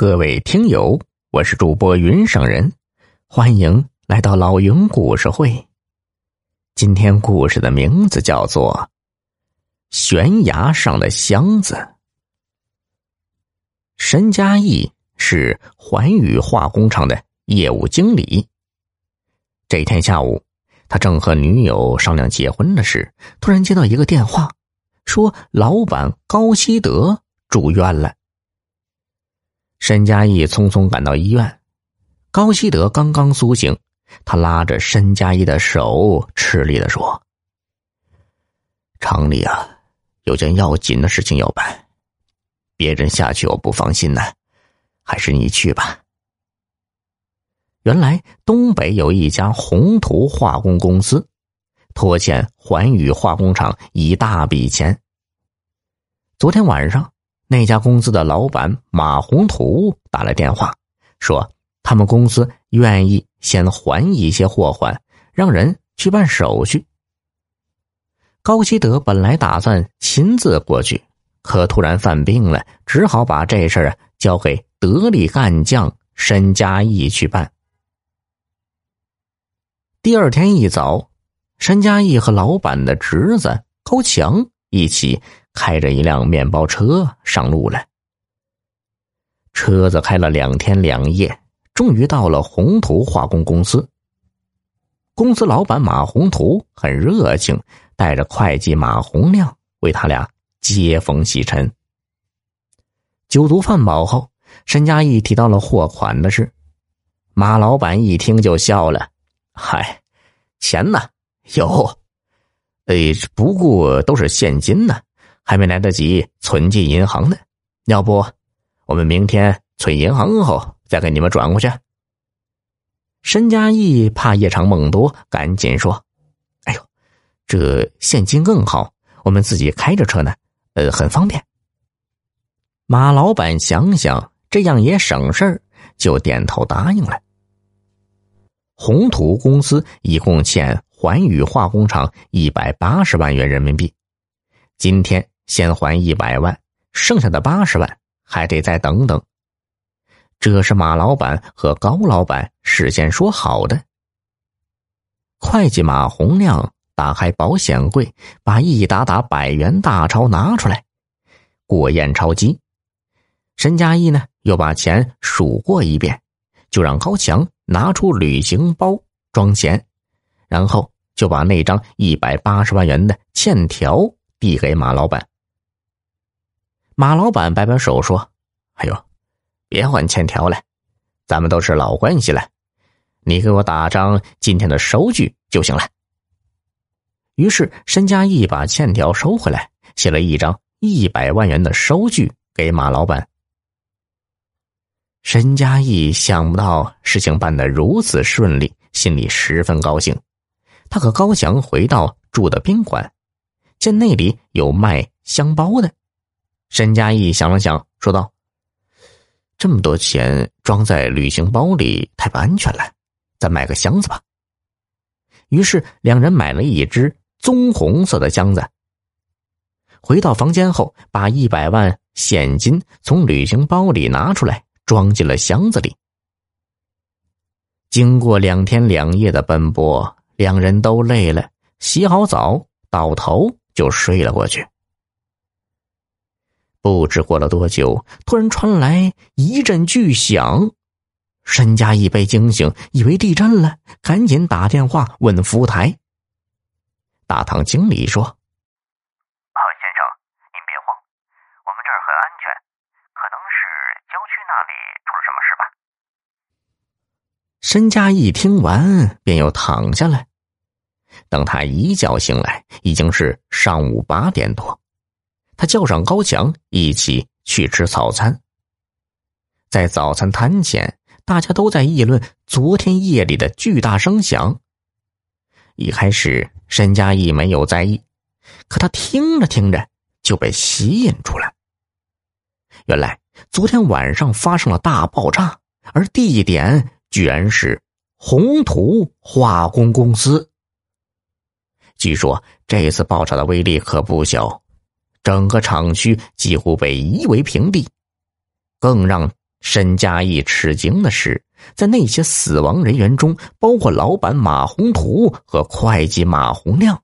各位听友，我是主播云上人，欢迎来到老云故事会。今天故事的名字叫做《悬崖上的箱子》。申嘉义是环宇化工厂的业务经理。这天下午，他正和女友商量结婚的事，突然接到一个电话，说老板高希德住院了。申嘉义匆匆赶到医院，高希德刚刚苏醒，他拉着申嘉义的手，吃力的说：“厂里啊，有件要紧的事情要办，别人下去我不放心呢，还是你去吧。”原来东北有一家宏图化工公司，拖欠环宇化工厂一大笔钱。昨天晚上。那家公司的老板马宏图打来电话，说他们公司愿意先还一些货款，让人去办手续。高希德本来打算亲自过去，可突然犯病了，只好把这事儿交给得力干将申嘉义去办。第二天一早，申嘉义和老板的侄子高强一起。开着一辆面包车上路了。车子开了两天两夜，终于到了宏图化工公司。公司老板马宏图很热情，带着会计马洪亮为他俩接风洗尘。酒足饭饱后，申嘉义提到了货款的事，马老板一听就笑了：“嗨，钱呢？有，哎，不过都是现金呢。”还没来得及存进银行呢，要不我们明天存银行后再给你们转过去。申嘉义怕夜长梦多，赶紧说：“哎呦，这现金更好，我们自己开着车呢，呃，很方便。”马老板想想这样也省事儿，就点头答应了。宏图公司一共欠环宇化工厂一百八十万元人民币，今天。先还一百万，剩下的八十万还得再等等。这是马老板和高老板事先说好的。会计马洪亮打开保险柜，把一沓沓百元大钞拿出来，过验钞机。申嘉义呢，又把钱数过一遍，就让高强拿出旅行包装钱，然后就把那张一百八十万元的欠条递给马老板。马老板摆摆手说：“哎呦，别还欠条了，咱们都是老关系了，你给我打张今天的收据就行了。”于是申嘉义把欠条收回来，写了一张一百万元的收据给马老板。申嘉义想不到事情办得如此顺利，心里十分高兴。他和高翔回到住的宾馆，见那里有卖香包的。申嘉义想了想，说道：“这么多钱装在旅行包里太不安全了，咱买个箱子吧。”于是两人买了一只棕红色的箱子。回到房间后，把一百万现金从旅行包里拿出来，装进了箱子里。经过两天两夜的奔波，两人都累了，洗好澡，倒头就睡了过去。不知过了多久，突然传来一阵巨响，申嘉义被惊醒，以为地震了，赶紧打电话问服务台。大堂经理说：“啊，先生，您别慌，我们这儿很安全，可能是郊区那里出了什么事吧。”申嘉义听完，便又躺下来。等他一觉醒来，已经是上午八点多。他叫上高强一起去吃早餐。在早餐摊前，大家都在议论昨天夜里的巨大声响。一开始，申佳义没有在意，可他听着听着就被吸引出来。原来，昨天晚上发生了大爆炸，而地点居然是宏图化工公司。据说这次爆炸的威力可不小。整个厂区几乎被夷为平地，更让申嘉义吃惊的是，在那些死亡人员中，包括老板马宏图和会计马洪亮。